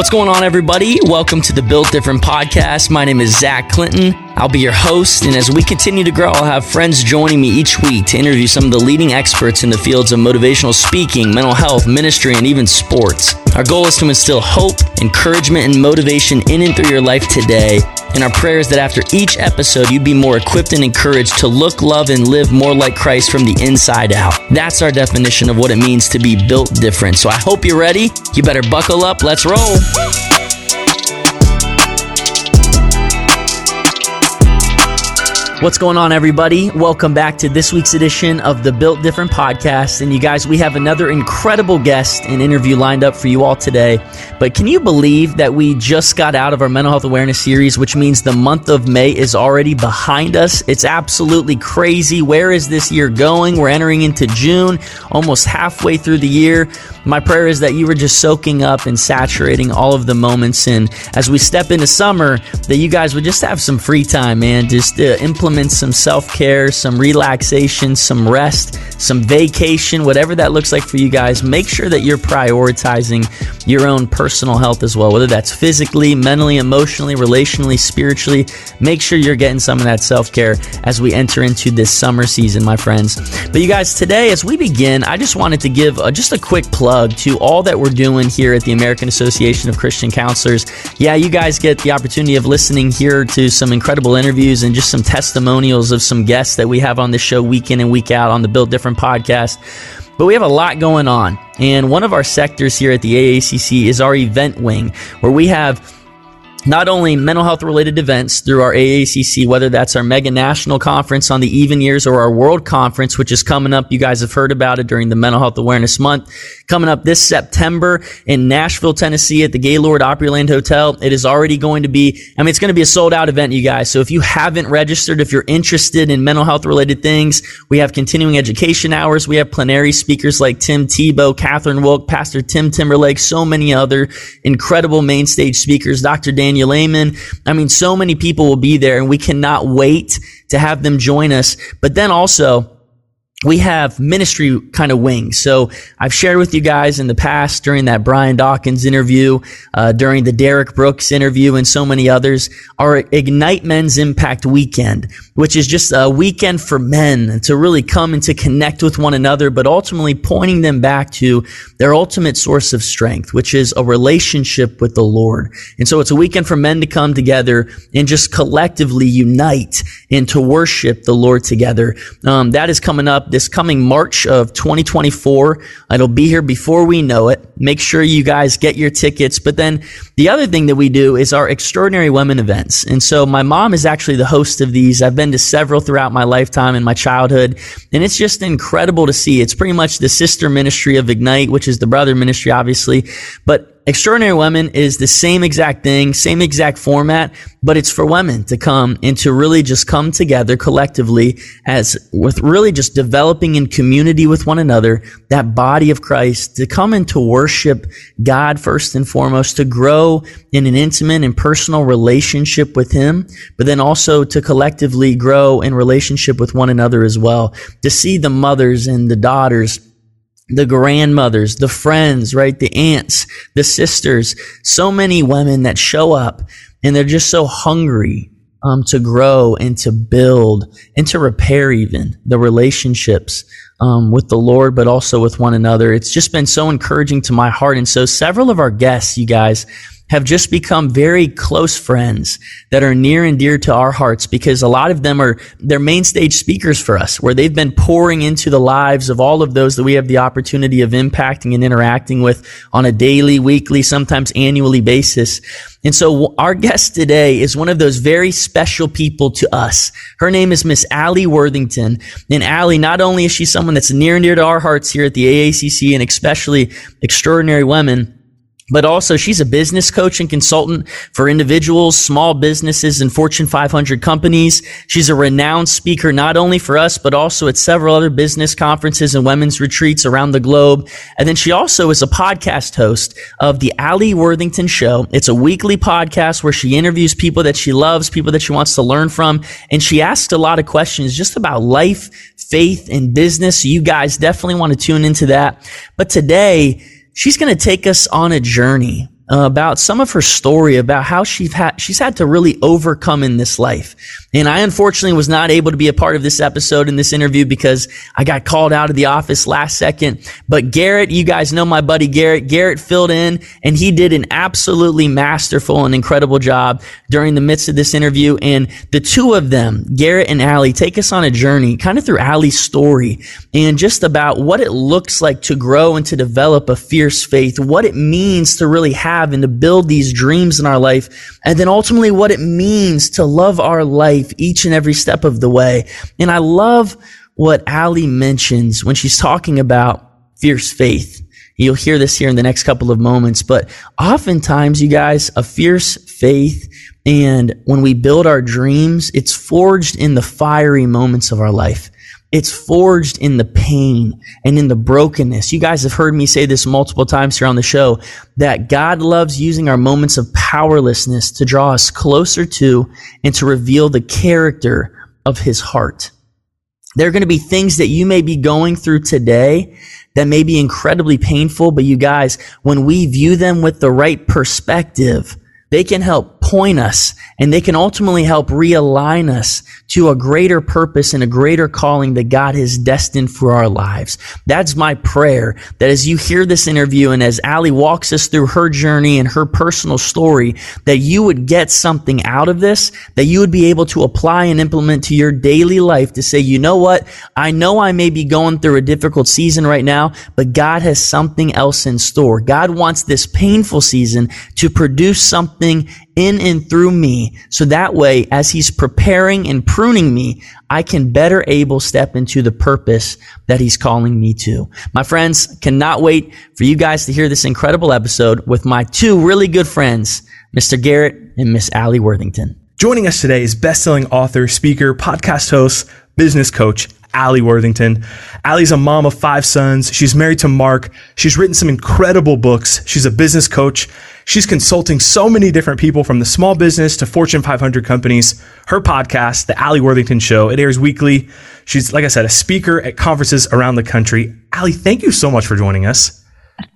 What's going on, everybody? Welcome to the Built Different podcast. My name is Zach Clinton. I'll be your host, and as we continue to grow, I'll have friends joining me each week to interview some of the leading experts in the fields of motivational speaking, mental health, ministry, and even sports. Our goal is to instill hope, encouragement, and motivation in and through your life today. And our prayer is that after each episode, you'd be more equipped and encouraged to look, love, and live more like Christ from the inside out. That's our definition of what it means to be built different. So I hope you're ready. You better buckle up. Let's roll. What's going on, everybody? Welcome back to this week's edition of the Built Different podcast. And you guys, we have another incredible guest and interview lined up for you all today. But can you believe that we just got out of our mental health awareness series, which means the month of May is already behind us? It's absolutely crazy. Where is this year going? We're entering into June, almost halfway through the year. My prayer is that you were just soaking up and saturating all of the moments. And as we step into summer, that you guys would just have some free time, man. Just uh, implement some self care, some relaxation, some rest, some vacation, whatever that looks like for you guys. Make sure that you're prioritizing your own personal health as well, whether that's physically, mentally, emotionally, relationally, spiritually. Make sure you're getting some of that self care as we enter into this summer season, my friends. But you guys, today, as we begin, I just wanted to give a, just a quick plug to all that we're doing here at the American Association of Christian Counselors. Yeah, you guys get the opportunity of listening here to some incredible interviews and just some testimonials of some guests that we have on the show week in and week out on the Built Different podcast. But we have a lot going on. And one of our sectors here at the AACC is our event wing, where we have not only mental health related events through our AACC, whether that's our mega national conference on the even years or our world conference, which is coming up. You guys have heard about it during the mental health awareness month coming up this September in Nashville, Tennessee at the Gaylord Opryland Hotel. It is already going to be, I mean, it's going to be a sold out event, you guys. So if you haven't registered, if you're interested in mental health related things, we have continuing education hours. We have plenary speakers like Tim Tebow, Catherine Wilk, Pastor Tim Timberlake, so many other incredible main stage speakers, Dr. Dan Daniel Amen. I mean, so many people will be there and we cannot wait to have them join us. But then also, we have ministry kind of wings. So I've shared with you guys in the past during that Brian Dawkins interview, uh, during the Derrick Brooks interview, and so many others, our Ignite Men's Impact Weekend, which is just a weekend for men to really come and to connect with one another, but ultimately pointing them back to their ultimate source of strength, which is a relationship with the Lord. And so it's a weekend for men to come together and just collectively unite and to worship the Lord together. Um, that is coming up this coming March of 2024. It'll be here before we know it. Make sure you guys get your tickets. But then the other thing that we do is our extraordinary women events. And so my mom is actually the host of these. I've been to several throughout my lifetime in my childhood. And it's just incredible to see. It's pretty much the sister ministry of Ignite, which is the brother ministry, obviously. But Extraordinary Women is the same exact thing, same exact format, but it's for women to come and to really just come together collectively as with really just developing in community with one another, that body of Christ, to come and to worship God first and foremost, to grow in an intimate and personal relationship with Him, but then also to collectively grow in relationship with one another as well, to see the mothers and the daughters the grandmothers, the friends, right? The aunts, the sisters, so many women that show up and they're just so hungry um, to grow and to build and to repair even the relationships um, with the Lord, but also with one another. It's just been so encouraging to my heart. And so several of our guests, you guys, have just become very close friends that are near and dear to our hearts because a lot of them are they're main stage speakers for us where they've been pouring into the lives of all of those that we have the opportunity of impacting and interacting with on a daily, weekly, sometimes annually basis. And so our guest today is one of those very special people to us. Her name is Miss Alli Worthington. And Alli, not only is she someone that's near and dear to our hearts here at the AACC and especially extraordinary women, but also she's a business coach and consultant for individuals, small businesses, and Fortune 500 companies. She's a renowned speaker not only for us, but also at several other business conferences and women's retreats around the globe. And then she also is a podcast host of the Alli Worthington Show. It's a weekly podcast where she interviews people that she loves, people that she wants to learn from, and she asks a lot of questions just about life, faith, and business. So you guys definitely want to tune into that. But today, she's going to take us on a journey about some of her story about how she's had, she's had to really overcome in this life. And I unfortunately was not able to be a part of this episode in this interview because I got called out of the office last second. But Garrett, you guys know my buddy Garrett. Garrett filled in and he did an absolutely masterful and incredible job during the midst of this interview. And the two of them, Garrett and Alli, take us on a journey kind of through Alli's story and just about what it looks like to grow and to develop a fierce faith, what it means to really have have and to build these dreams in our life. And then ultimately what it means to love our life each and every step of the way. And I love what Alli mentions when she's talking about fierce faith. You'll hear this here in the next couple of moments, but oftentimes, you guys, a fierce faith and when we build our dreams, it's forged in the fiery moments of our life. It's forged in the pain and in the brokenness. You guys have heard me say this multiple times here on the show that God loves using our moments of powerlessness to draw us closer to and to reveal the character of his heart. There are going to be things that you may be going through today that may be incredibly painful, but you guys, when we view them with the right perspective, they can help point us and they can ultimately help realign us to a greater purpose and a greater calling that God has destined for our lives. That's my prayer that as you hear this interview and as Alli walks us through her journey and her personal story, that you would get something out of this, that you would be able to apply and implement to your daily life to say, you know what? I know I may be going through a difficult season right now, but God has something else in store. God wants this painful season to produce something in and through me. So that way, as he's preparing and pruning me, I can better able step into the purpose that he's calling me to. My friends, cannot wait for you guys to hear this incredible episode with my two really good friends, Mr. Garrett and Miss Alli Worthington. Joining us today is best-selling author, speaker, podcast host, business coach, Alli Worthington. Alli's a mom of five sons. She's married to Mark. She's written some incredible books. She's a business coach. She's consulting so many different people from the small business to Fortune 500 companies. Her podcast, The Alli Worthington Show, it airs weekly. She's, like I said, a speaker at conferences around the country. Alli, thank you so much for joining us.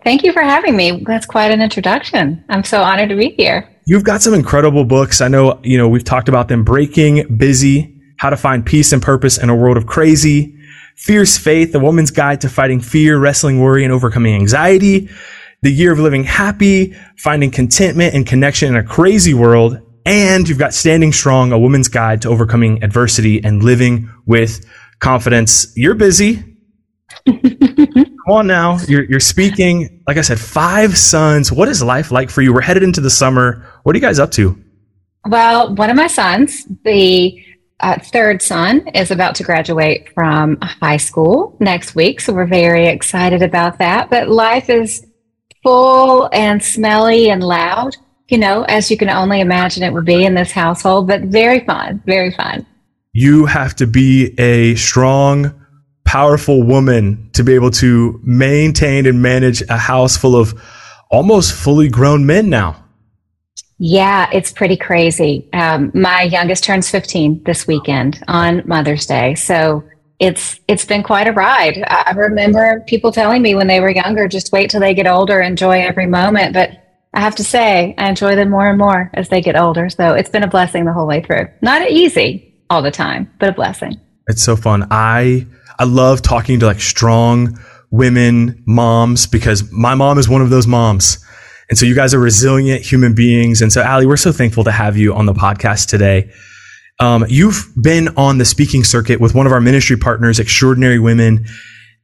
Thank you for having me. That's quite an introduction. I'm so honored to be here. You've got some incredible books. I know, you know, we've talked about them Breaking Busy, how to Find Peace and Purpose in a World of Crazy, Fierce Faith, A Woman's Guide to Fighting Fear, Wrestling Worry, and Overcoming Anxiety, The Year of Living Happy, Finding Contentment and Connection in a Crazy World, and you've got Standing Strong, A Woman's Guide to Overcoming Adversity and Living with Confidence. You're busy. Come on now. You're, you're speaking. Like I said, five sons. What is life like for you? We're headed into the summer. What are you guys up to? Well, one of my sons, the uh, third son is about to graduate from high school next week. So we're very excited about that. But life is full and smelly and loud, you know, as you can only imagine it would be in this household, but very fun, very fun. You have to be a strong, powerful woman to be able to maintain and manage a house full of almost fully grown men now. Yeah, it's pretty crazy. Um, my youngest turns 15 this weekend on Mother's Day. So it's it's been quite a ride. I remember people telling me when they were younger, just wait till they get older, enjoy every moment. But I have to say, I enjoy them more and more as they get older. So it's been a blessing the whole way through. Not easy all the time, but a blessing. It's so fun. I I love talking to like strong women, moms, because my mom is one of those moms. And so you guys are resilient human beings. And so, Alli, we're so thankful to have you on the podcast today. Um, you've been on the speaking circuit with one of our ministry partners, Extraordinary Women.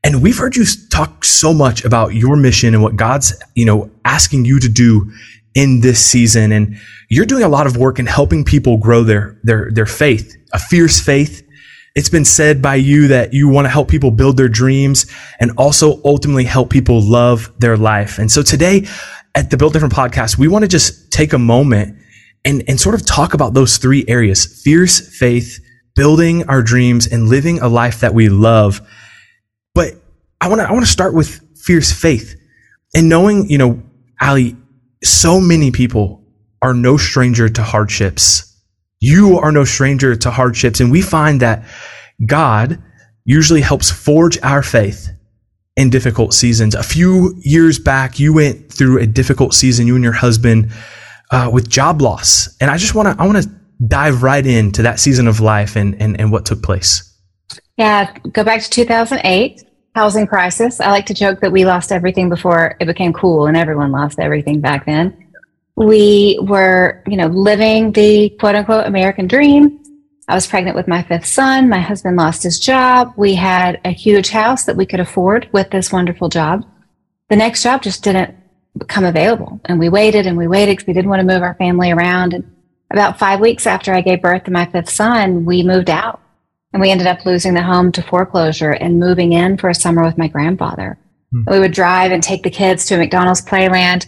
And we've heard you talk so much about your mission and what God's, you know, asking you to do in this season. And you're doing a lot of work in helping people grow their, their, their faith, a fierce faith. It's been said by you that you want to help people build their dreams and also ultimately help people love their life. And so today at the Built Different podcast, we want to just take a moment and, and sort of talk about those three areas fierce faith, building our dreams, and living a life that we love. But I want to I want to start with fierce faith and knowing, you know, Alli, so many people are no stranger to hardships. You are no stranger to hardships, and we find that God usually helps forge our faith in difficult seasons. A few years back, you went through a difficult season, you and your husband, uh, with job loss. And I just want to, I want to dive right into that season of life and, and, and what took place. Yeah, go back to 2008, housing crisis. I like to joke that we lost everything before it became cool and everyone lost everything back then. We were, you know, living the quote unquote American dream. I was pregnant with my fifth son. My husband lost his job. We had a huge house that we could afford with this wonderful job. The next job just didn't become available. And we waited and we waited because we didn't want to move our family around. And about five weeks after I gave birth to my fifth son, we moved out and we ended up losing the home to foreclosure and moving in for a summer with my grandfather. Hmm. We would drive and take the kids to a McDonald's playland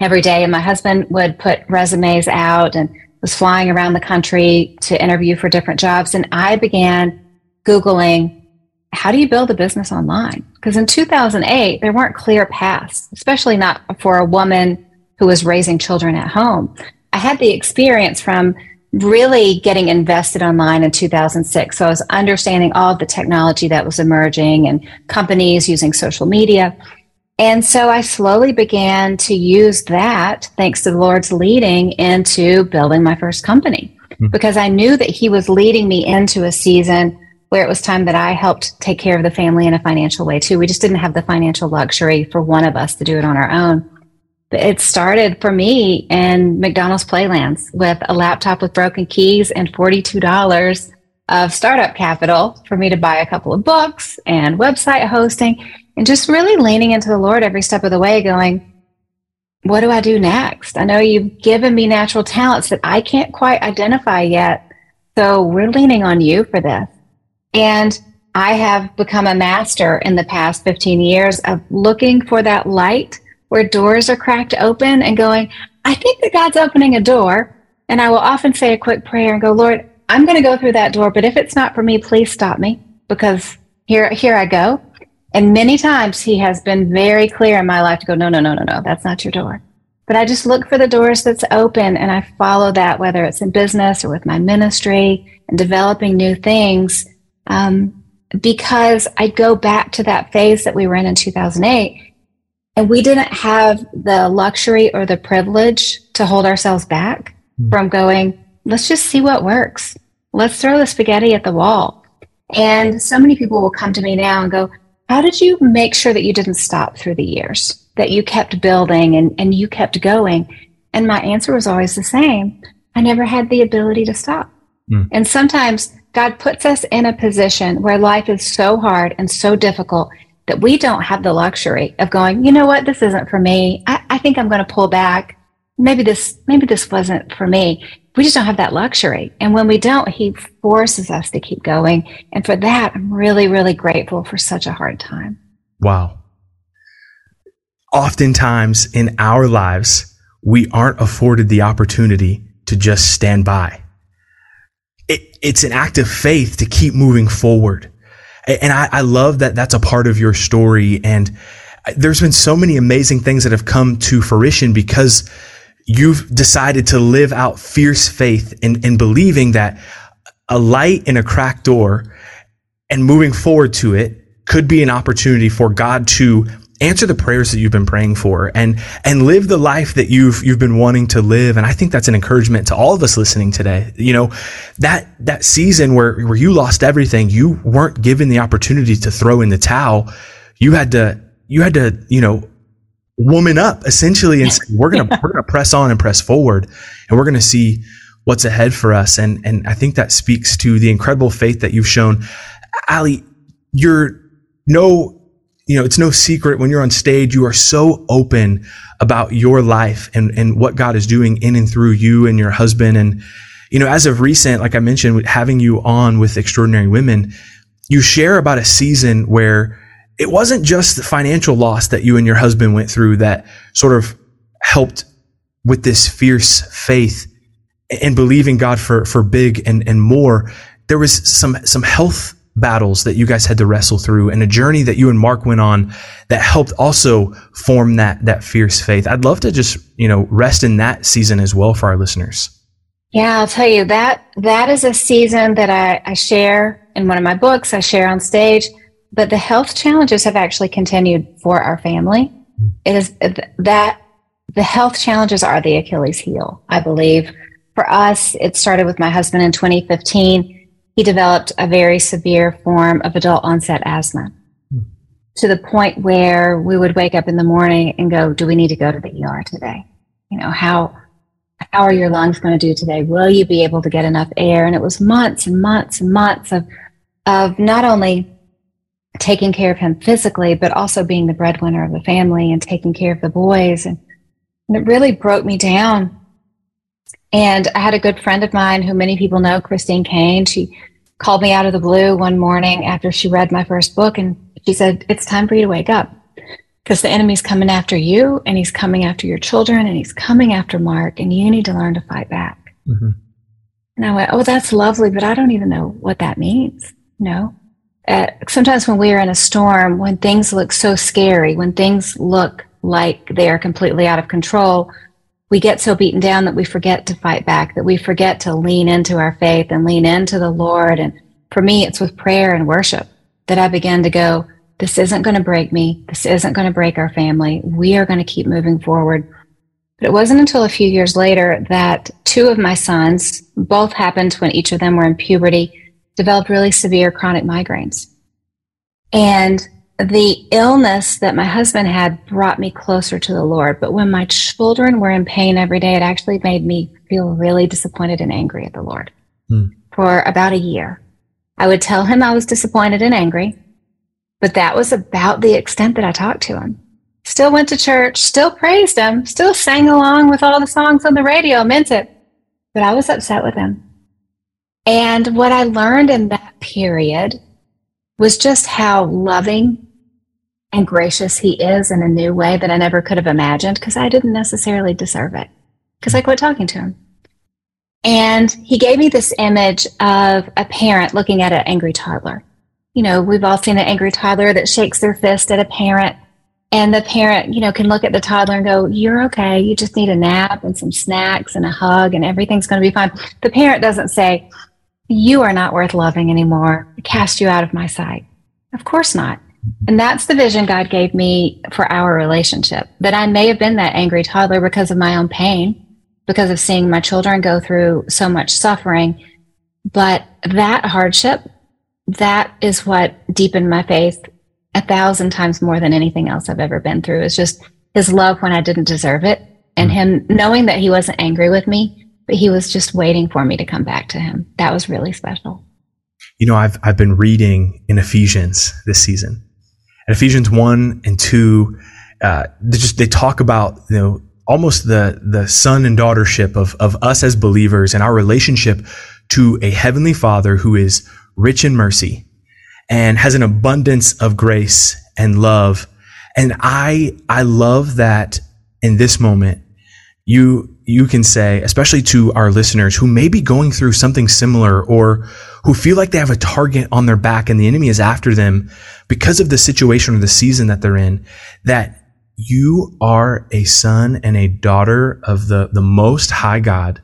every day. And my husband would put resumes out and was flying around the country to interview for different jobs. And I began Googling, how do you build a business online? Because in 2008, there weren't clear paths, especially not for a woman who was raising children at home. I had the experience from really getting invested online in 2006. So I was understanding all of the technology that was emerging and companies using social media. And so I slowly began to use that, thanks to the Lord's leading, into building my first company mm-hmm. because I knew that He was leading me into a season where it was time that I helped take care of the family in a financial way too. We just didn't have the financial luxury for one of us to do it on our own. But it started for me in McDonald's Playlands with a laptop with broken keys and $42 of startup capital for me to buy a couple of books and website hosting and just really leaning into the Lord every step of the way, going, What do I do next? I know you've given me natural talents that I can't quite identify yet. So we're leaning on you for this. And I have become a master in the past 15 years of looking for that light where doors are cracked open and going, I think that God's opening a door. And I will often say a quick prayer and go, Lord, I'm going to go through that door, but if it's not for me, please stop me because here, here I go. And many times he has been very clear in my life to go, no, no, no, no, no, that's not your door. But I just look for the doors that's open and I follow that, whether it's in business or with my ministry and developing new things. Um, because I go back to that phase that we were in in 2008 and we didn't have the luxury or the privilege to hold ourselves back mm-hmm. from going, let's just see what works. Let's throw the spaghetti at the wall. And so many people will come to me now and go, how did you make sure that you didn't stop through the years, that you kept building and, and you kept going? And my answer was always the same. I never had the ability to stop. Mm. And sometimes God puts us in a position where life is so hard and so difficult that we don't have the luxury of going, you know what, this isn't for me. I, I think I'm going to pull back. Maybe this, maybe this wasn't for me we just don't have that luxury. And when we don't, he forces us to keep going. And for that, I'm really, really grateful for such a hard time. Wow. Oftentimes in our lives, we aren't afforded the opportunity to just stand by. It, it's an act of faith to keep moving forward. And I, I love that that's a part of your story. And uh, there's been so many amazing things that have come to fruition because you've decided to live out fierce faith in, in believing that a light in a cracked door and moving forward to it could be an opportunity for God to answer the prayers that you've been praying for and and live the life that you've you've been wanting to live. And I think that's an encouragement to all of us listening today. You know that that season where where you lost everything you weren't given the opportunity to throw in the towel. You had to you had to you know woman up essentially and say, we're going to, we're going to press on and press forward and we're going to see what's ahead for us. And, and I think that speaks to the incredible faith that you've shown. Alli, you're no, you know, it's no secret when you're on stage, you are so open about your life and, and what God is doing in and through you and your husband. And, you know, as of recent, like I mentioned, having you on with extraordinary women, you share about a season where it wasn't just the financial loss that you and your husband went through that sort of helped with this fierce faith and believing God for, for big and, and more. There was some, some health battles that you guys had to wrestle through and a journey that you and Mark went on that helped also form that, that fierce faith. I'd love to just, you know, rest in that season as well for our listeners. Yeah, I'll tell you that that is a season that I, I share in one of my books, I share on stage but the health challenges have actually continued for our family. It is that the health challenges are the Achilles heel, I believe. For us, it started with my husband in 2015. He developed a very severe form of adult onset asthma to the point where we would wake up in the morning and go, do we need to go to the ER today? You know, how, how are your lungs going to do today? Will you be able to get enough air? And it was months and months and months of, of not only taking care of him physically, but also being the breadwinner of the family and taking care of the boys. And, and it really broke me down. And I had a good friend of mine who many people know, Christine Kane. She called me out of the blue one morning after she read my first book and she said, It's time for you to wake up because the enemy's coming after you and he's coming after your children and he's coming after Mark and you need to learn to fight back. Mm-hmm. And I went, Oh, that's lovely, but I don't even know what that means. No. Uh, sometimes when we are in a storm, when things look so scary, when things look like they are completely out of control, we get so beaten down that we forget to fight back, that we forget to lean into our faith and lean into the Lord. And for me, it's with prayer and worship that I began to go, this isn't going to break me. This isn't going to break our family. We are going to keep moving forward. But it wasn't until a few years later that two of my sons, both happened when each of them were in puberty, developed really severe chronic migraines. And the illness that my husband had brought me closer to the Lord. But when my children were in pain every day, it actually made me feel really disappointed and angry at the Lord hmm. for about a year. I would tell him I was disappointed and angry, but that was about the extent that I talked to him. Still went to church, still praised him, still sang along with all the songs on the radio, meant it. But I was upset with him. And what I learned in that period was just how loving and gracious he is in a new way that I never could have imagined because I didn't necessarily deserve it because I quit talking to him. And he gave me this image of a parent looking at an angry toddler. You know, we've all seen an angry toddler that shakes their fist at a parent. And the parent, you know, can look at the toddler and go, You're okay. You just need a nap and some snacks and a hug, and everything's going to be fine. The parent doesn't say, You are not worth loving anymore. I cast you out of my sight. Of course not. And that's the vision God gave me for our relationship that I may have been that angry toddler because of my own pain because of seeing my children go through so much suffering. But that hardship, that is what deepened my faith a thousand times more than anything else I've ever been through. Is just his love when I didn't deserve it and mm-hmm. him knowing that he wasn't angry with me, but he was just waiting for me to come back to him. That was really special. You know, I've, I've been reading in Ephesians this season. And Ephesians 1 and 2, uh, they just, they talk about, you know, almost the, the son and daughtership of, of us as believers and our relationship to a heavenly father who is rich in mercy and has an abundance of grace and love. And I, I love that in this moment, you, you can say, especially to our listeners who may be going through something similar or who feel like they have a target on their back and the enemy is after them because of the situation or the season that they're in, that you are a son and a daughter of the, the most high God,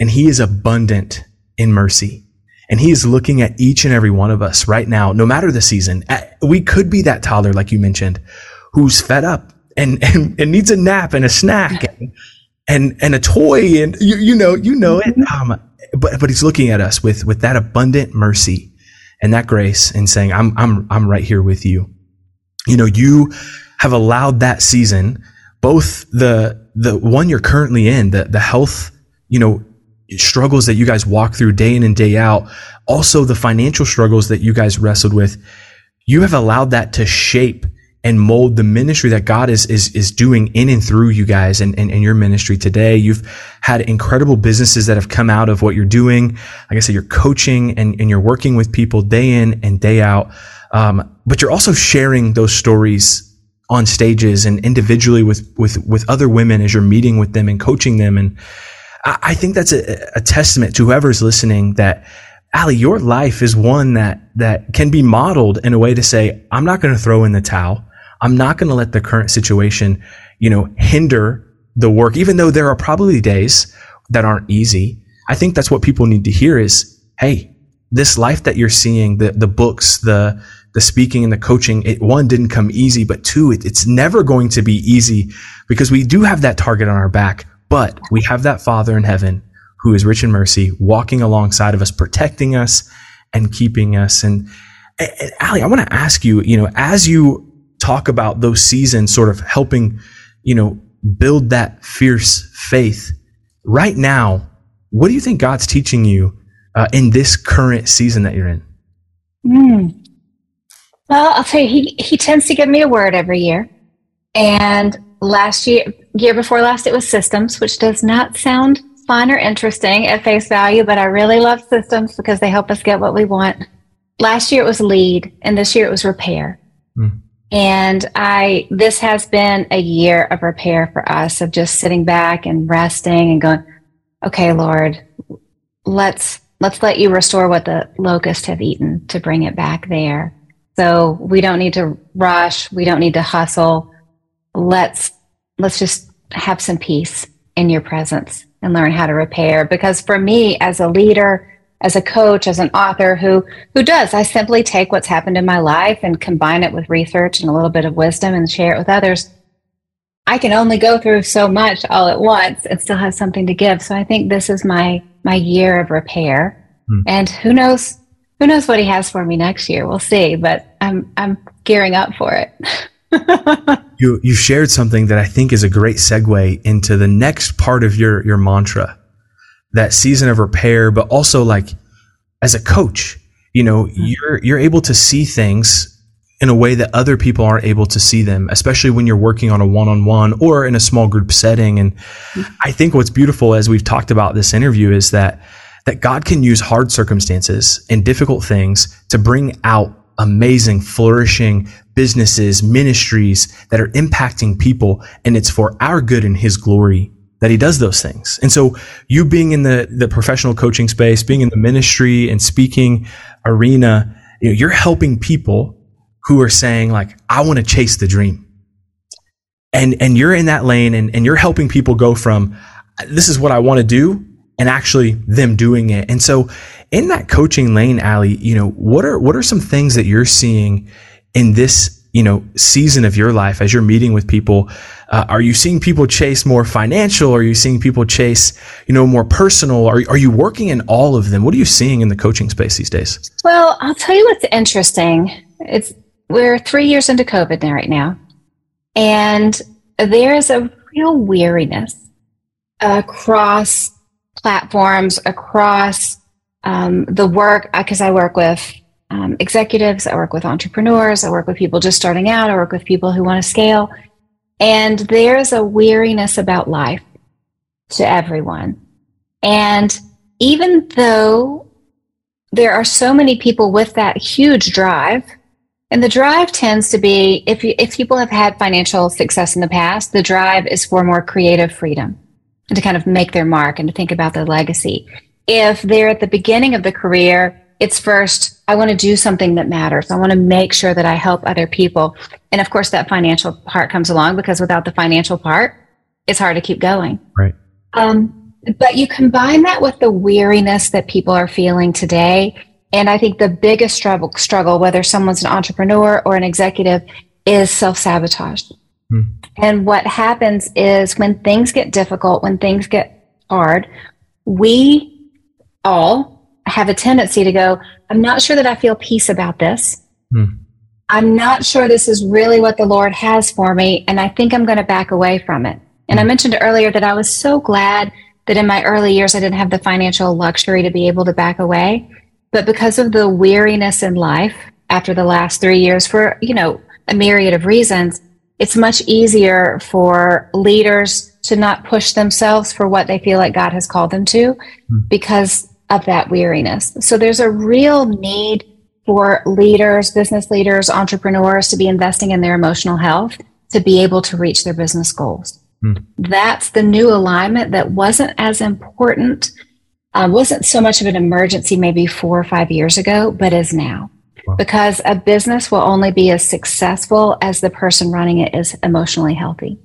and he is abundant in mercy. And he is looking at each and every one of us right now, no matter the season. We could be that toddler, like you mentioned, who's fed up and, and, and needs a nap and a snack and, and, a toy. And you, you know, you know it. Mm-hmm. Um, but, but he's looking at us with, with that abundant mercy and that grace and saying, I'm, I'm, I'm right here with you. You know, you, have allowed that season, both the the one you're currently in, the the health, you know, struggles that you guys walk through day in and day out, also the financial struggles that you guys wrestled with, you have allowed that to shape and mold the ministry that God is is is doing in and through you guys and, and, your ministry today. You've had incredible businesses that have come out of what you're doing. Like I said, you're coaching and, and you're working with people day in and day out. Um, but you're also sharing those stories on stages and individually with with with other women as you're meeting with them and coaching them and I, I think that's a, a, testament to whoever's listening that Alli, your life is one that that can be modeled in a way to say, I'm not going to throw in the towel. I'm not going to let the current situation, you know, hinder the work, even though there are probably days that aren't easy. I think that's what people need to hear is, hey, this life that you're seeing, the the books, the the speaking and the coaching, it one didn't come easy, but two, it, it's never going to be easy because we do have that target on our back, but we have that Father in heaven who is rich in mercy, walking alongside of us, protecting us and keeping us. And, and Alli, I want to ask you, you know, as you talk about those seasons sort of helping, you know, build that fierce faith right now, what do you think God's teaching you uh, in this current season that you're in? Mm. Well, I'll tell you, he, he tends to give me a word every year. And last year, year before last, it was systems, which does not sound fun or interesting at face value, but I really love systems because they help us get what we want. Last year it was lead, and this year it was repair. Mm. And I, this has been a year of repair for us of just sitting back and resting and going, okay, Lord, let's, let's let you restore what the locusts have eaten to bring it back there. So we don't need to rush. We don't need to hustle. Let's, let's just have some peace in your presence and learn how to repair. Because for me, as a leader, as a coach, as an author who who does, I simply take what's happened in my life and combine it with research and a little bit of wisdom and share it with others. I can only go through so much all at once and still have something to give. So I think this is my my year of repair. Hmm. And who knows who knows what he has for me next year. We'll see, but I'm I'm gearing up for it. you you shared something that I think is a great segue into the next part of your your mantra, that season of repair, but also like as a coach, you know, mm-hmm. you're you're able to see things in a way that other people aren't able to see them, especially when you're working on a one-on-one or in a small group setting. And mm-hmm. I think what's beautiful as we've talked about this interview is that that God can use hard circumstances and difficult things to bring out amazing, flourishing businesses, ministries that are impacting people. And it's for our good and his glory that he does those things. And so you being in the, the professional coaching space, being in the ministry and speaking arena, you know, you're helping people who are saying like, I want to chase the dream. And, and you're in that lane and, and you're helping people go from, this is what I want to do and actually them doing it. And so in that coaching lane, Alli, you know, what are, what are some things that you're seeing in this, you know, season of your life as you're meeting with people? Uh, are you seeing people chase more financial? Are you seeing people chase, you know, more personal? Are, are you working in all of them? What are you seeing in the coaching space these days? Well, I'll tell you what's interesting. It's, we're three years into COVID now, right now. And there is a real weariness across platforms across um, the work because I work with um, executives, I work with entrepreneurs, I work with people just starting out, I work with people who want to scale. And there's a weariness about life to everyone. And even though there are so many people with that huge drive, and the drive tends to be if, you, if people have had financial success in the past, the drive is for more creative freedom and to kind of make their mark and to think about their legacy. If they're at the beginning of the career, it's first, I want to do something that matters. I want to make sure that I help other people. And of course, that financial part comes along because without the financial part, it's hard to keep going. Right. Um, but you combine that with the weariness that people are feeling today. And I think the biggest struggle, struggle, whether someone's an entrepreneur or an executive, is self sabotage. Hmm. And what happens is when things get difficult, when things get hard, we all have a tendency to go, I'm not sure that I feel peace about this. Hmm. I'm not sure this is really what the Lord has for me. And I think I'm going to back away from it. And I hmm. mentioned earlier that I was so glad that in my early years, I didn't have the financial luxury to be able to back away. But because of the weariness in life after the last three years, for, you know, a myriad of reasons, it's much easier for leaders to not push themselves for what they feel like God has called them to mm-hmm. because of that weariness. So there's a real need for leaders, business leaders, entrepreneurs to be investing in their emotional health to be able to reach their business goals. Mm-hmm. That's the new alignment that wasn't as important, uh, wasn't so much of an emergency maybe four or five years ago, but is now because a business will only be as successful as the person running it is emotionally healthy.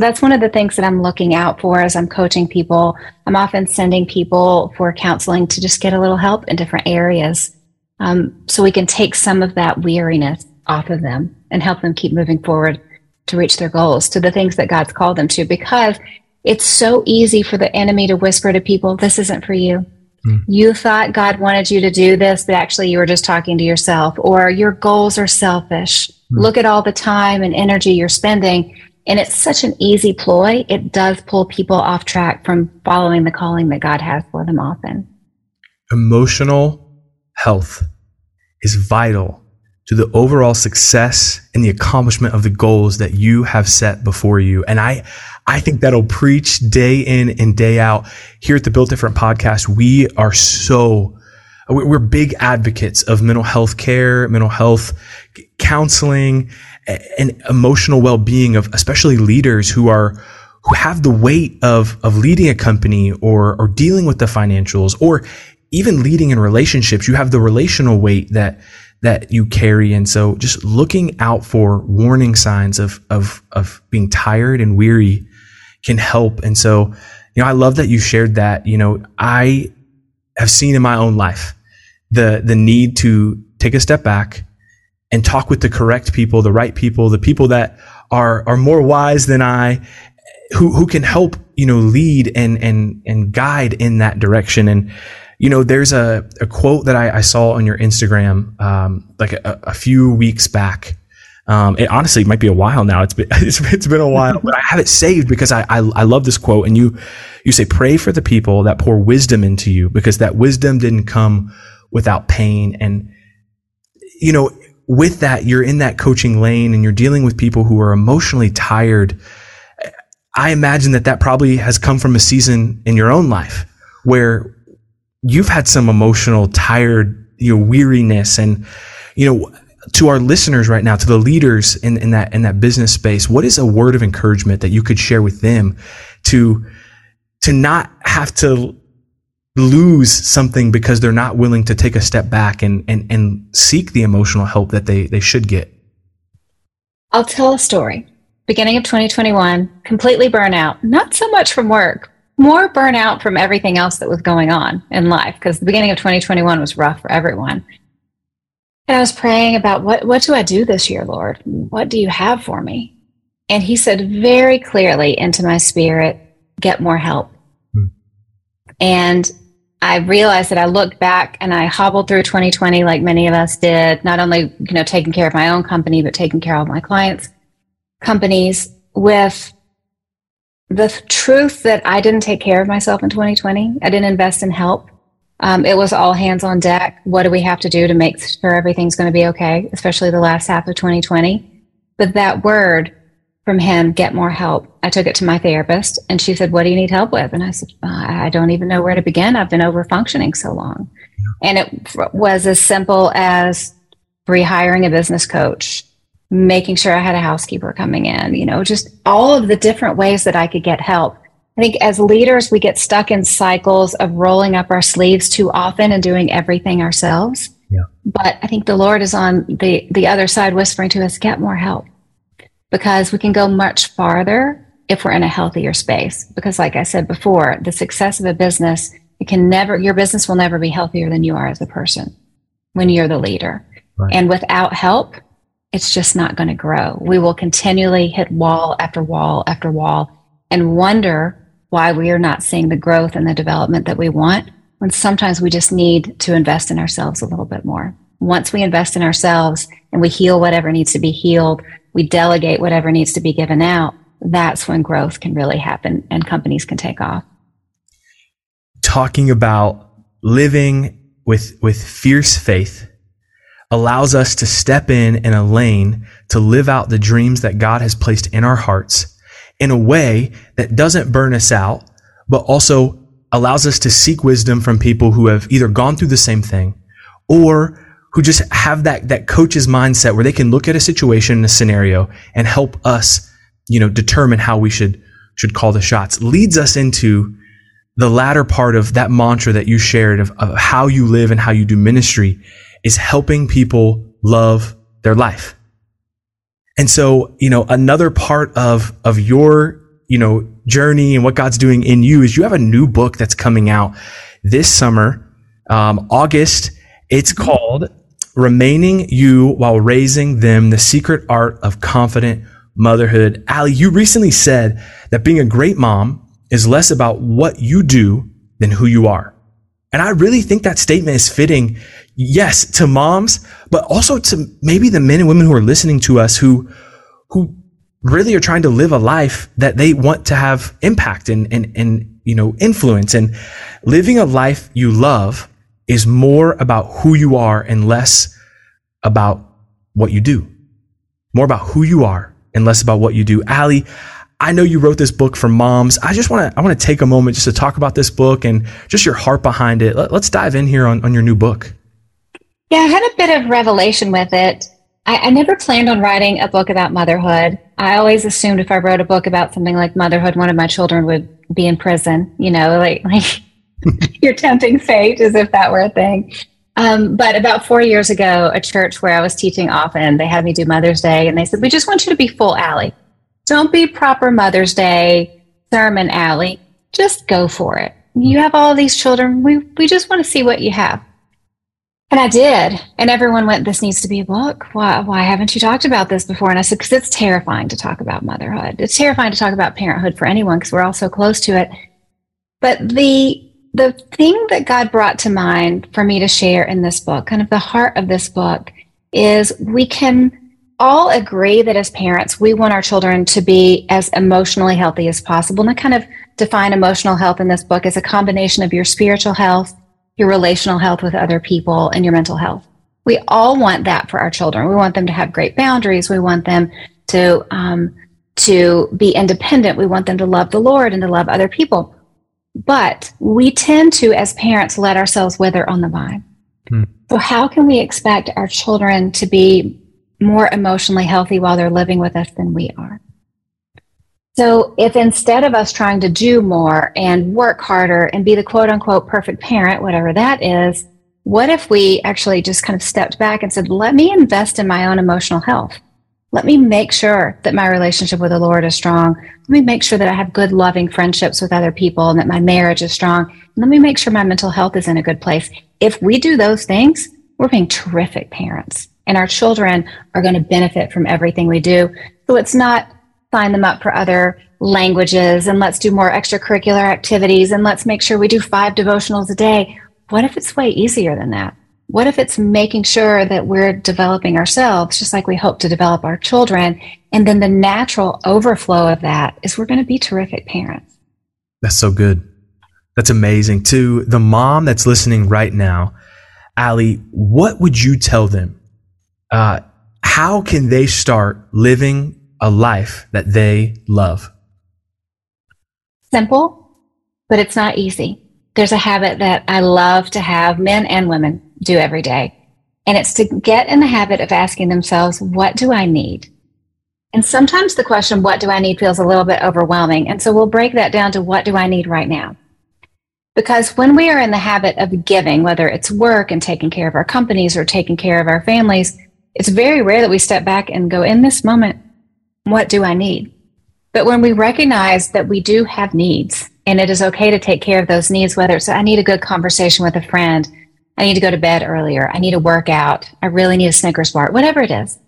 So that's one of the things that I'm looking out for as I'm coaching people. I'm often sending people for counseling to just get a little help in different areas um, so we can take some of that weariness off of them and help them keep moving forward to reach their goals, to the things that God's called them to. Because it's so easy for the enemy to whisper to people, this isn't for you. Mm. You thought God wanted you to do this, but actually you were just talking to yourself, or your goals are selfish. Mm. Look at all the time and energy you're spending. And it's such an easy ploy. It does pull people off track from following the calling that God has for them often. Emotional health is vital to the overall success and the accomplishment of the goals that you have set before you. And I, I think that'll preach day in and day out. Here at the Built Different podcast, we are so, we're big advocates of mental health care, mental health counseling, and emotional well-being of especially leaders who are, who have the weight of, of leading a company or, or dealing with the financials or even leading in relationships. You have the relational weight that, that you carry. And so just looking out for warning signs of, of, of being tired and weary can help. And so, you know, I love that you shared that. You know, I have seen in my own life the, the need to take a step back and talk with the correct people, the right people, the people that are, are more wise than I, who, who can help, you know, lead and, and, and guide in that direction. And, you know, there's a, a quote that I, I saw on your Instagram, um, like a, a, few weeks back. Um, it honestly might be a while now. It's been, it's, it's been a while, but I have it saved because I, I, I love this quote. And you, you say, pray for the people that pour wisdom into you because that wisdom didn't come without pain. And, you know, with that, you're in that coaching lane and you're dealing with people who are emotionally tired. I imagine that that probably has come from a season in your own life where you've had some emotional, tired, you know, weariness and, you know, to our listeners right now, to the leaders in, in that, in that business space, what is a word of encouragement that you could share with them to, to not have to lose something because they're not willing to take a step back and, and, and seek the emotional help that they, they should get? I'll tell a story. Beginning of 2021, completely burnout, not so much from work, more burnout from everything else that was going on in life because the beginning of 2021 was rough for everyone. And I was praying about what, what do I do this year, Lord? What do you have for me? And he said very clearly into my spirit, get more help. And I realized that I looked back and I hobbled through 2020 like many of us did, not only, you know, taking care of my own company, but taking care of my clients' companies with the truth that I didn't take care of myself in 2020, I didn't invest in help. Um, it was all hands on deck. What do we have to do to make sure everything's going to be okay, especially the last half of 2020? But that word from him, get more help. I took it to my therapist and she said, What do you need help with? And I said, uh, I don't even know where to begin. I've been over functioning so long. And it was as simple as rehiring a business coach, making sure I had a housekeeper coming in, you know, just all of the different ways that I could get help. I think as leaders, we get stuck in cycles of rolling up our sleeves too often and doing everything ourselves. Yeah. But I think the Lord is on the, the other side whispering to us, get more help because we can go much farther if we're in a healthier space. Because like I said before, the success of a business, it can never, your business will never be healthier than you are as a person when you're the leader. Right. And without help, it's just not going to grow. We will continually hit wall after wall after wall and wonder why we are not seeing the growth and the development that we want when sometimes we just need to invest in ourselves a little bit more. Once we invest in ourselves and we heal whatever needs to be healed, we delegate whatever needs to be given out, that's when growth can really happen and companies can take off. Talking about living with, with fierce faith allows us to step in in a lane to live out the dreams that God has placed in our hearts in a way that doesn't burn us out, but also allows us to seek wisdom from people who have either gone through the same thing or who just have that, that coach's mindset where they can look at a situation, and a scenario and help us, you know, determine how we should, should call the shots leads us into the latter part of that mantra that you shared of, of how you live and how you do ministry is helping people love their life. And so, you know, another part of, of your, you know, journey and what God's doing in you is you have a new book that's coming out this summer, um, August. It's called Remaining You While Raising Them The Secret Art of Confident Motherhood. Alli, you recently said that being a great mom is less about what you do than who you are. And I really think that statement is fitting, yes, to moms, but also to maybe the men and women who are listening to us who, who really are trying to live a life that they want to have impact and, and, and, you know, influence and living a life you love is more about who you are and less about what you do. More about who you are and less about what you do. Alli, I know you wrote this book for moms. I just want to I want to take a moment just to talk about this book and just your heart behind it. Let, us dive in here on, on your new book. Yeah, I had a bit of revelation with it. I, I never planned on writing a book about motherhood. I always assumed if I wrote a book about something like motherhood, one of my children would be in prison. You know, like like you're tempting fate as if that were a thing. Um, but about four years ago, a church where I was teaching often, they had me do Mother's Day, and they said, "We just want you to be full Alli." Don't be proper Mother's Day sermon Alli. Just go for it. You have all these children. We, we just want to see what you have. And I did. And everyone went, This needs to be a book. Why, why haven't you talked about this before? And I said, Because it's terrifying to talk about motherhood. It's terrifying to talk about parenthood for anyone because we're all so close to it. But the the thing that God brought to mind for me to share in this book, kind of the heart of this book, is we can all agree that as parents, we want our children to be as emotionally healthy as possible. And I kind of define emotional health in this book as a combination of your spiritual health, your relational health with other people, and your mental health. We all want that for our children. We want them to have great boundaries. We want them to um, to be independent. We want them to love the Lord and to love other people. But we tend to, as parents, let ourselves wither on the vine. Hmm. So, how can we expect our children to be more emotionally healthy while they're living with us than we are. So, if instead of us trying to do more and work harder and be the quote unquote perfect parent, whatever that is, what if we actually just kind of stepped back and said, let me invest in my own emotional health? Let me make sure that my relationship with the Lord is strong. Let me make sure that I have good, loving friendships with other people and that my marriage is strong. let me make sure my mental health is in a good place. If we do those things, we're being terrific parents and our children are going to benefit from everything we do. So it's not sign them up for other languages and let's do more extracurricular activities and let's make sure we do five devotionals a day. What if it's way easier than that? What if it's making sure that we're developing ourselves just like we hope to develop our children? And then the natural overflow of that is we're going to be terrific parents. That's so good. That's amazing. To the mom that's listening right now, Alli, what would you tell them uh, how can they start living a life that they love? Simple, but it's not easy. There's a habit that I love to have men and women do every day. And it's to get in the habit of asking themselves, what do I need? And sometimes the question, what do I need, feels a little bit overwhelming. And so we'll break that down to what do I need right now? Because when we are in the habit of giving, whether it's work and taking care of our companies or taking care of our families, it's very rare that we step back and go, in this moment, what do I need? But when we recognize that we do have needs and it is okay to take care of those needs, whether it's I need a good conversation with a friend, I need to go to bed earlier, I need to work out, I really need a Snickers bar, whatever it is.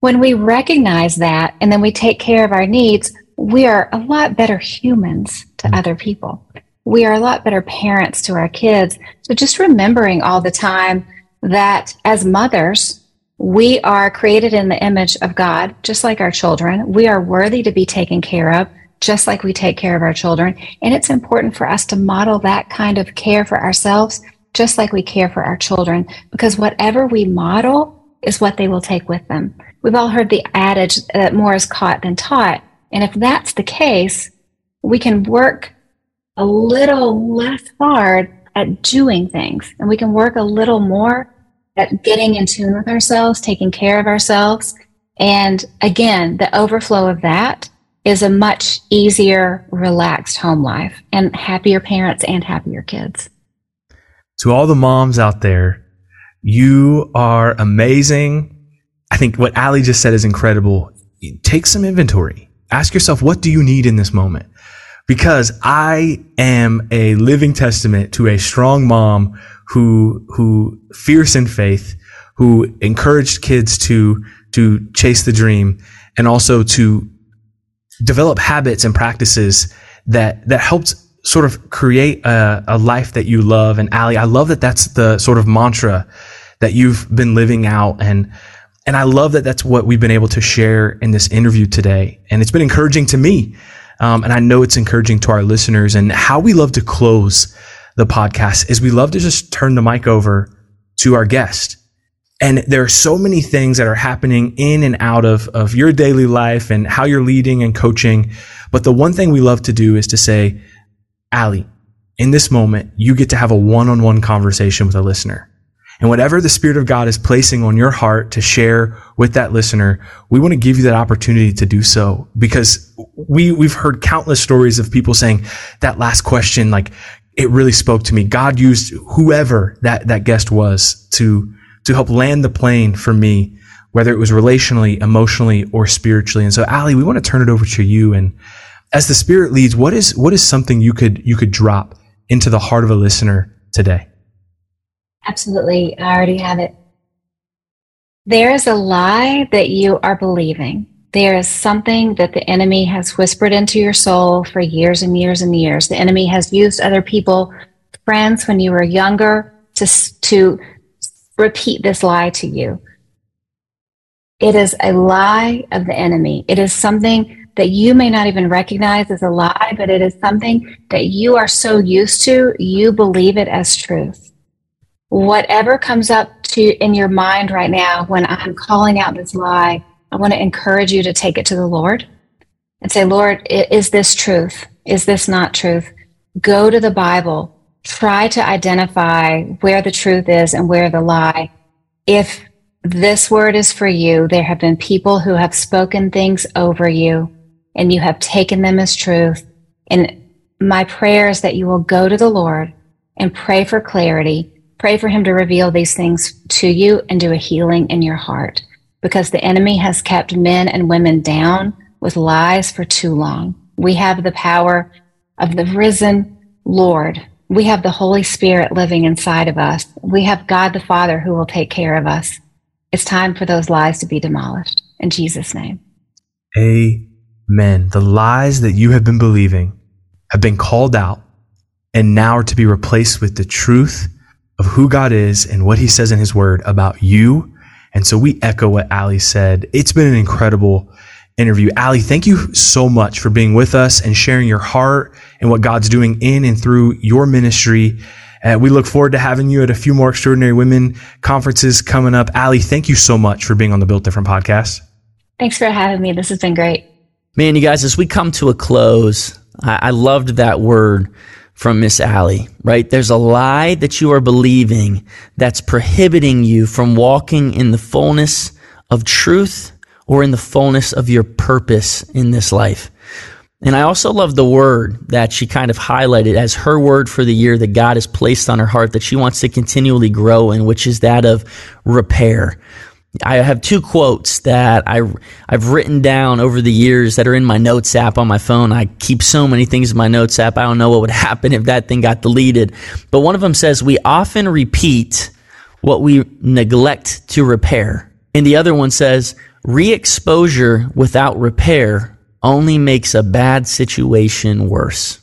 When we recognize that and then we take care of our needs, we are a lot better humans to mm-hmm. other people. We are a lot better parents to our kids. So just remembering all the time that as mothers, we are created in the image of God, just like our children. We are worthy to be taken care of, just like we take care of our children. And it's important for us to model that kind of care for ourselves, just like we care for our children, because whatever we model is what they will take with them. We've all heard the adage that more is caught than taught. And if that's the case, we can work a little less hard at doing things and we can work a little more at getting in tune with ourselves, taking care of ourselves. And again, the overflow of that is a much easier, relaxed home life and happier parents and happier kids. To all the moms out there, you are amazing. I think what Alli just said is incredible. Take some inventory. Ask yourself, what do you need in this moment? because I am a living testament to a strong mom who, who fierce in faith, who encouraged kids to, to chase the dream and also to develop habits and practices that, that helped sort of create a, a life that you love. And Alli, I love that that's the sort of mantra that you've been living out. And, and I love that that's what we've been able to share in this interview today. And it's been encouraging to me. Um, and I know it's encouraging to our listeners. And how we love to close the podcast is we love to just turn the mic over to our guest. And there are so many things that are happening in and out of, of your daily life and how you're leading and coaching. But the one thing we love to do is to say, Alli, in this moment, you get to have a one on one conversation with a listener. And whatever the Spirit of God is placing on your heart to share with that listener, we want to give you that opportunity to do so because we, we've heard countless stories of people saying that last question, like, it really spoke to me. God used whoever that, that guest was to, to help land the plane for me, whether it was relationally, emotionally, or spiritually. And so, Alli, we want to turn it over to you and as the Spirit leads, what is what is something you could you could drop into the heart of a listener today? Absolutely. I already have it. There is a lie that you are believing. There is something that the enemy has whispered into your soul for years and years and years. The enemy has used other people, friends when you were younger, to, to repeat this lie to you. It is a lie of the enemy. It is something that you may not even recognize as a lie, but it is something that you are so used to, you believe it as truth. Whatever comes up to in your mind right now when I'm calling out this lie, I want to encourage you to take it to the Lord and say, Lord, is this truth? Is this not truth? Go to the Bible. Try to identify where the truth is and where the lie. If this word is for you, there have been people who have spoken things over you and you have taken them as truth. And my prayer is that you will go to the Lord and pray for clarity, pray for Him to reveal these things to you and do a healing in your heart because the enemy has kept men and women down with lies for too long. We have the power of the risen Lord. We have the Holy Spirit living inside of us. We have God the Father who will take care of us. It's time for those lies to be demolished. In Jesus' name. Amen men, the lies that you have been believing have been called out and now are to be replaced with the truth of who God is and what he says in his word about you. And so we echo what Alli said. It's been an incredible interview. Alli, thank you so much for being with us and sharing your heart and what God's doing in and through your ministry. Uh, we look forward to having you at a few more Extraordinary Women conferences coming up. Alli, thank you so much for being on the Built Different podcast. Thanks for having me. This has been great. Man, you guys, as we come to a close, I, I loved that word from Miss Alli, right? There's a lie that you are believing that's prohibiting you from walking in the fullness of truth or in the fullness of your purpose in this life. And I also love the word that she kind of highlighted as her word for the year that God has placed on her heart that she wants to continually grow in, which is that of repair. I have two quotes that I, I've written down over the years that are in my notes app on my phone. I keep so many things in my notes app. I don't know what would happen if that thing got deleted. But one of them says, We often repeat what we neglect to repair. And the other one says, Re exposure without repair only makes a bad situation worse.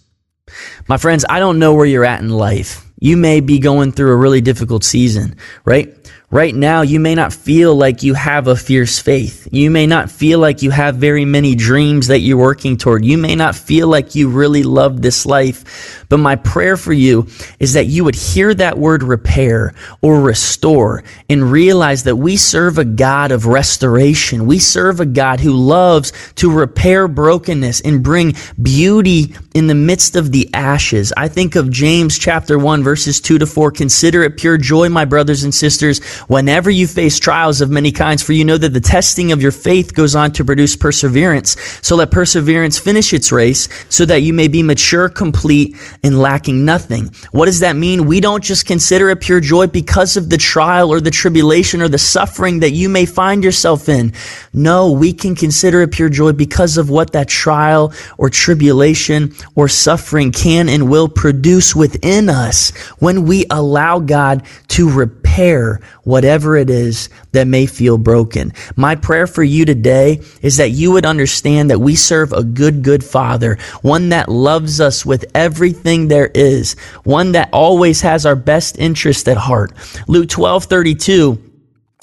My friends, I don't know where you're at in life. You may be going through a really difficult season, right? Right now, you may not feel like you have a fierce faith. You may not feel like you have very many dreams that you're working toward. You may not feel like you really love this life. But my prayer for you is that you would hear that word repair or restore and realize that we serve a God of restoration. We serve a God who loves to repair brokenness and bring beauty in the midst of the ashes. I think of James chapter 1 verses 2 to 4. Consider it pure joy, my brothers and sisters, whenever you face trials of many kinds, for you know that the testing of your faith goes on to produce perseverance. So let perseverance finish its race so that you may be mature, complete, and lacking nothing. What does that mean? We don't just consider it pure joy because of the trial or the tribulation or the suffering that you may find yourself in. No, we can consider it pure joy because of what that trial or tribulation or suffering can and will produce within us when we allow God to repair whatever it is that may feel broken. My prayer for you today is that you would understand that we serve a good, good Father, one that loves us with everything there is, one that always has our best interest at heart. Luke 12 32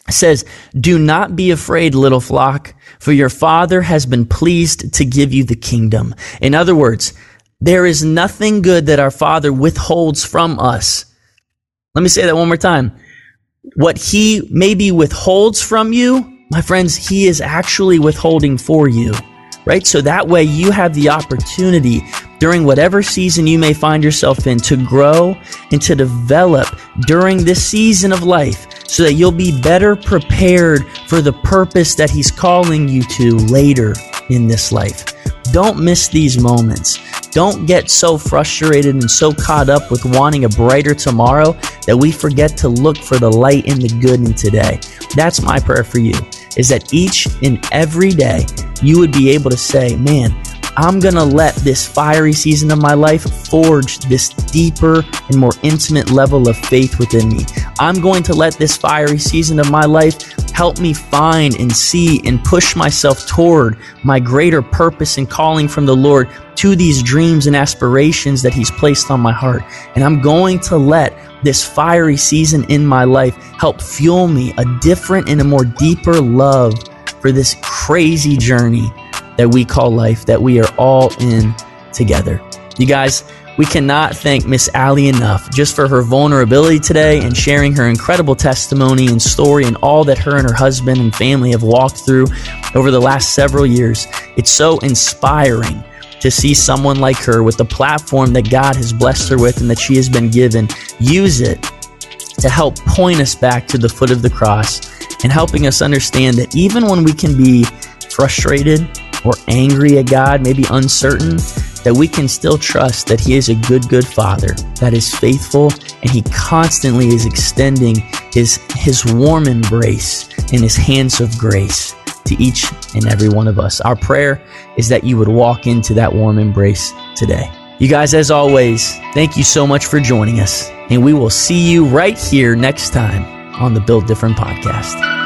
says, Do not be afraid, little flock, for your Father has been pleased to give you the kingdom. In other words, there is nothing good that our Father withholds from us. Let me say that one more time. What He maybe withholds from you, my friends, He is actually withholding for you, right? So that way you have the opportunity during whatever season you may find yourself in to grow and to develop during this season of life so that you'll be better prepared for the purpose that He's calling you to later in this life. Don't miss these moments. Don't get so frustrated and so caught up with wanting a brighter tomorrow that we forget to look for the light and the good in today. That's my prayer for you is that each and every day you would be able to say, man, I'm going to let this fiery season of my life forge this deeper and more intimate level of faith within me. I'm going to let this fiery season of my life help me find and see and push myself toward my greater purpose and calling from the Lord to these dreams and aspirations that He's placed on my heart. And I'm going to let this fiery season in my life help fuel me a different and a more deeper love for this crazy journey that we call life, that we are all in together. You guys, we cannot thank Miss Alli enough just for her vulnerability today and sharing her incredible testimony and story and all that her and her husband and family have walked through over the last several years. It's so inspiring to see someone like her with the platform that God has blessed her with and that she has been given use it to help point us back to the foot of the cross and helping us understand that even when we can be frustrated or angry at God, maybe uncertain, that we can still trust that He is a good, good Father that is faithful and He constantly is extending His, his warm embrace and His hands of grace to each and every one of us. Our prayer is that you would walk into that warm embrace today. You guys, as always, thank you so much for joining us, and we will see you right here next time on the Built Different podcast.